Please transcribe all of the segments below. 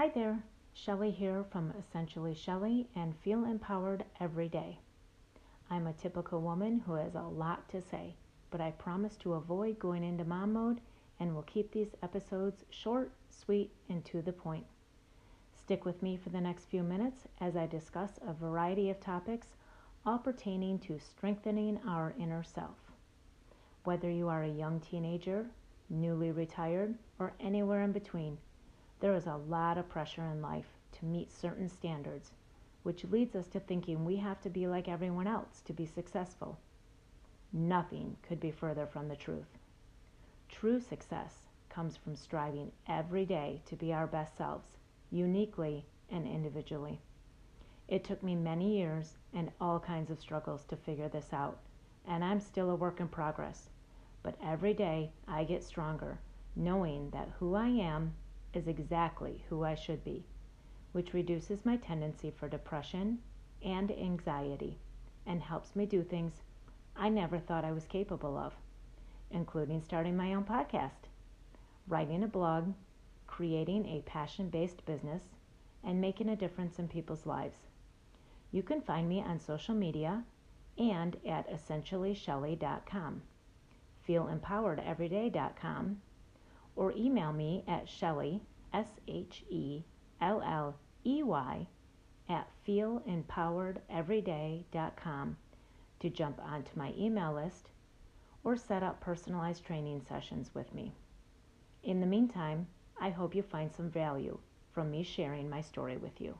Hi there, Shelley here from Essentially Shelley and Feel Empowered Every Day. I'm a typical woman who has a lot to say, but I promise to avoid going into mom mode and will keep these episodes short, sweet, and to the point. Stick with me for the next few minutes as I discuss a variety of topics, all pertaining to strengthening our inner self. Whether you are a young teenager, newly retired, or anywhere in between, there is a lot of pressure in life to meet certain standards, which leads us to thinking we have to be like everyone else to be successful. Nothing could be further from the truth. True success comes from striving every day to be our best selves uniquely and individually. It took me many years and all kinds of struggles to figure this out, and I'm still a work in progress. But every day I get stronger, knowing that who I am is exactly who I should be, which reduces my tendency for depression and anxiety and helps me do things I never thought I was capable of, including starting my own podcast, writing a blog, creating a passion based business, and making a difference in people's lives. You can find me on social media and at essentiallyshelley.com, feelempoweredeveryday.com, or email me at Shelley, S H E L L E Y, at feelempoweredeveryday.com to jump onto my email list or set up personalized training sessions with me. In the meantime, I hope you find some value from me sharing my story with you.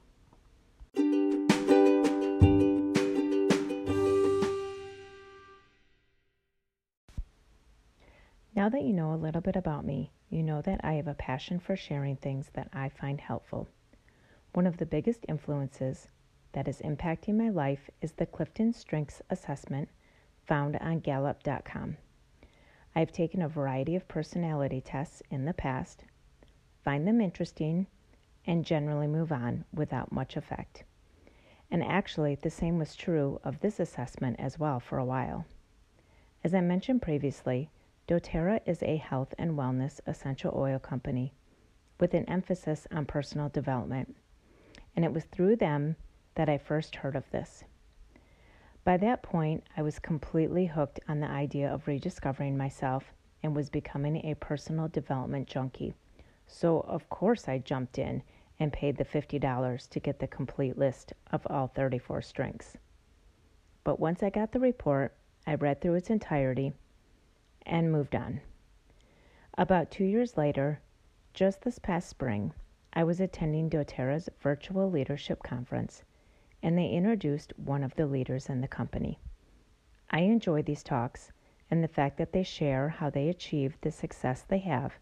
Now that you know a little bit about me, you know that I have a passion for sharing things that I find helpful. One of the biggest influences that is impacting my life is the Clifton Strengths Assessment found on Gallup.com. I've taken a variety of personality tests in the past find them interesting, and generally move on without much effect. And actually, the same was true of this assessment as well for a while. As I mentioned previously, doTERRA is a health and wellness essential oil company with an emphasis on personal development, and it was through them that I first heard of this. By that point, I was completely hooked on the idea of rediscovering myself and was becoming a personal development junkie so, of course, I jumped in and paid the $50 to get the complete list of all 34 strengths. But once I got the report, I read through its entirety and moved on. About two years later, just this past spring, I was attending doTERRA's virtual leadership conference, and they introduced one of the leaders in the company. I enjoy these talks and the fact that they share how they achieved the success they have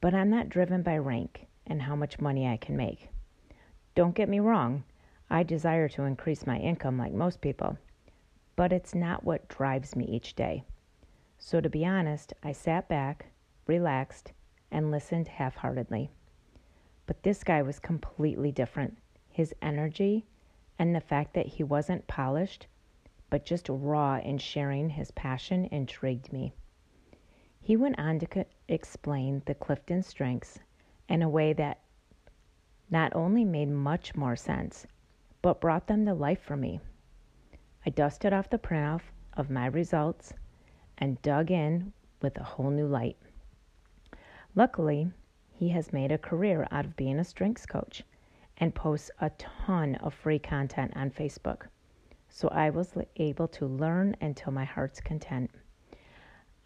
but I'm not driven by rank and how much money I can make. Don't get me wrong, I desire to increase my income like most people, but it's not what drives me each day. So, to be honest, I sat back, relaxed, and listened half heartedly. But this guy was completely different. His energy and the fact that he wasn't polished, but just raw in sharing his passion intrigued me. He went on to co- explain the Clifton strengths in a way that not only made much more sense, but brought them to life for me. I dusted off the printout of my results and dug in with a whole new light. Luckily, he has made a career out of being a strengths coach and posts a ton of free content on Facebook. So I was able to learn until my heart's content.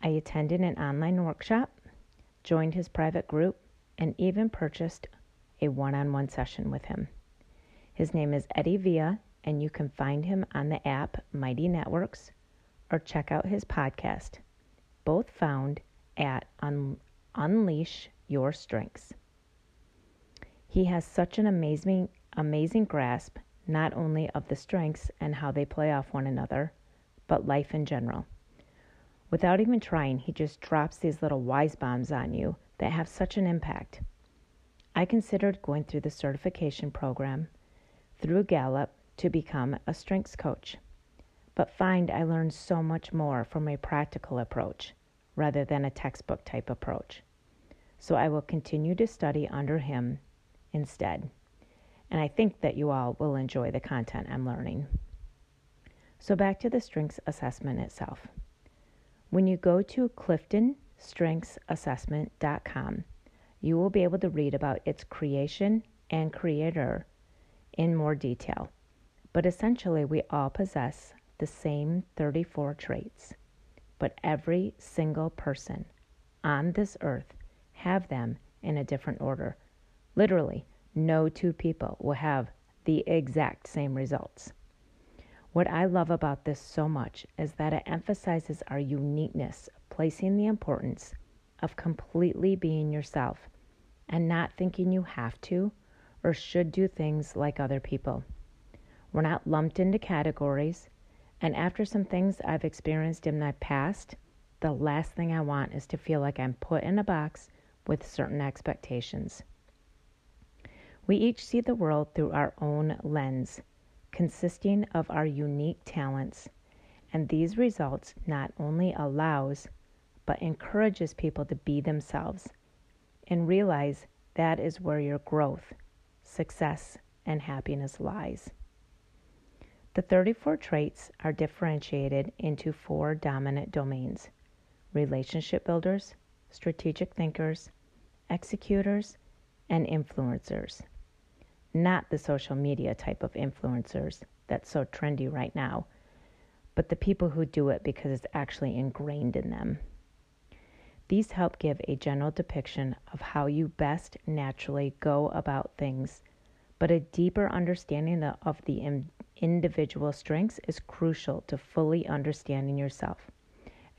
I attended an online workshop, joined his private group, and even purchased a one on one session with him. His name is Eddie Villa, and you can find him on the app Mighty Networks or check out his podcast, both found at Un- Unleash Your Strengths. He has such an amazing, amazing grasp not only of the strengths and how they play off one another, but life in general. Without even trying, he just drops these little wise bombs on you that have such an impact. I considered going through the certification program through Gallup to become a strengths coach, but find I learned so much more from a practical approach rather than a textbook type approach. So I will continue to study under him instead. And I think that you all will enjoy the content I'm learning. So, back to the strengths assessment itself. When you go to cliftonstrengthsassessment.com, you will be able to read about its creation and creator in more detail. But essentially, we all possess the same 34 traits, but every single person on this earth have them in a different order. Literally, no two people will have the exact same results. What I love about this so much is that it emphasizes our uniqueness, placing the importance of completely being yourself and not thinking you have to or should do things like other people. We're not lumped into categories, and after some things I've experienced in my past, the last thing I want is to feel like I'm put in a box with certain expectations. We each see the world through our own lens consisting of our unique talents, and these results not only allows but encourages people to be themselves and realize that is where your growth, success, and happiness lies. The 34 traits are differentiated into four dominant domains relationship builders, strategic thinkers, executors, and influencers not the social media type of influencers that's so trendy right now, but the people who do it because it's actually ingrained in them. These help give a general depiction of how you best naturally go about things, but a deeper understanding of the individual strengths is crucial to fully understanding yourself.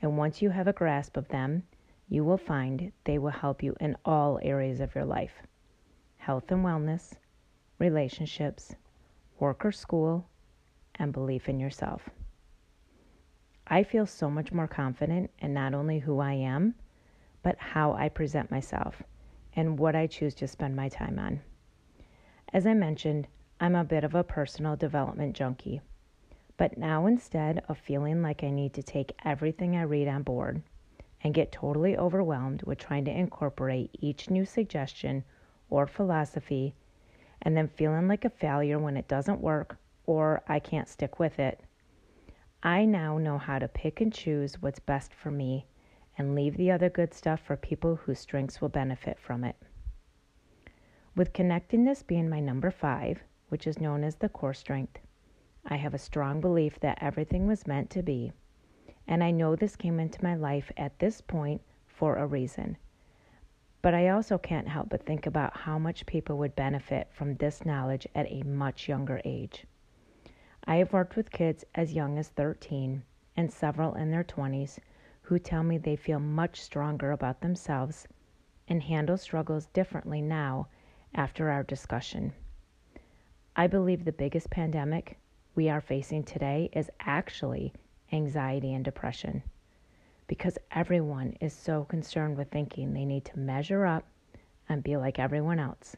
And once you have a grasp of them, you will find they will help you in all areas of your life health and wellness, relationships, work or school, and belief in yourself. I feel so much more confident in not only who I am, but how I present myself and what I choose to spend my time on. As I mentioned, I'm a bit of a personal development junkie. But now, instead of feeling like I need to take everything I read on board and get totally overwhelmed with trying to incorporate each new suggestion or philosophy and then feeling like a failure when it doesn't work or I can't stick with it. I now know how to pick and choose what's best for me and leave the other good stuff for people whose strengths will benefit from it. With connectedness being my number five, which is known as the core strength, I have a strong belief that everything was meant to be, and I know this came into my life at this point for a reason. But I also can't help but think about how much people would benefit from this knowledge at a much younger age. I have worked with kids as young as 13 and several in their 20s who tell me they feel much stronger about themselves and handle struggles differently now after our discussion. I believe the biggest pandemic we are facing today is actually anxiety and depression because everyone is so concerned with thinking they need to measure up and be like everyone else.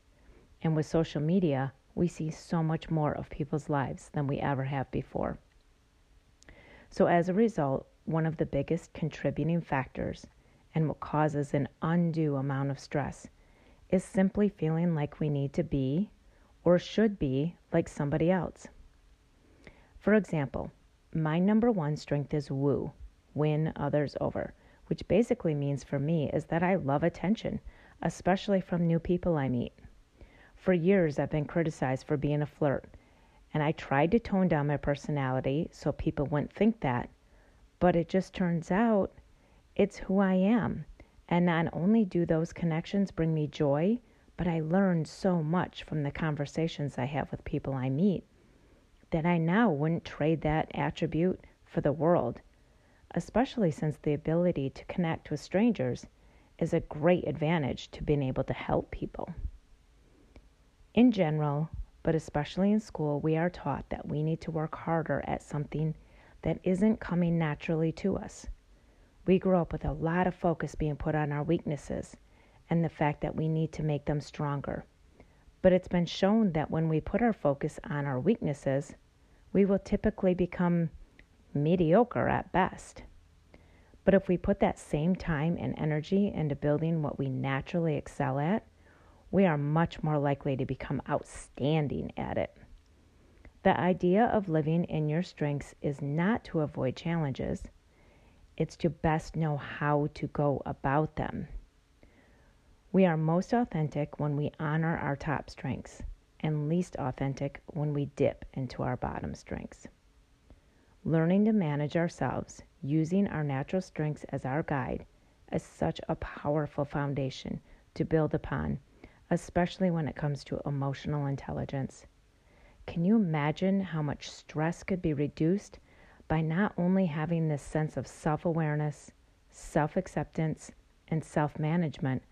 And with social media, we see so much more of people's lives than we ever have before. So, as a result, one of the biggest contributing factors and what causes an undue amount of stress is simply feeling like we need to be or should be like somebody else. For example, my number one strength is woo win others over, which basically means for me is that I love attention, especially from new people I meet. For years, I've been criticized for being a flirt, and I tried to tone down my personality so people wouldn't think that, but it just turns out it's who I am. And not only do those connections bring me joy, but I learned so much from the conversations I have with people I meet that I now wouldn't trade that attribute for the world especially since the ability to connect with strangers is a great advantage to being able to help people. In general, but especially in school, we are taught that we need to work harder at something that isn't coming naturally to us. We grow up with a lot of focus being put on our weaknesses and the fact that we need to make them stronger. But it's been shown that when we put our focus on our weaknesses, we will typically become mediocre at best. But if we put that same time and energy into building what we naturally excel at, we are much more likely to become outstanding at it. The idea of living in your strengths is not to avoid challenges, it's to best know how to go about them. We are most authentic when we honor our top strengths and least authentic when we dip into our bottom strengths. Learning to manage ourselves using our natural strengths as our guide is such a powerful foundation to build upon, especially when it comes to emotional intelligence. Can you imagine how much stress could be reduced by not only having this sense of self awareness, self acceptance, and self management?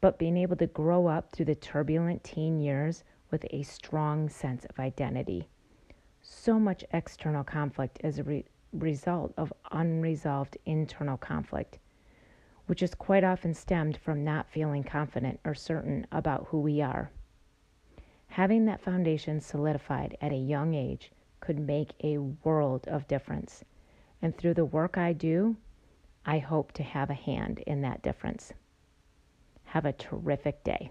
But being able to grow up through the turbulent teen years with a strong sense of identity. So much external conflict is a re- result of unresolved internal conflict, which is quite often stemmed from not feeling confident or certain about who we are. Having that foundation solidified at a young age could make a world of difference. And through the work I do, I hope to have a hand in that difference. Have a terrific day.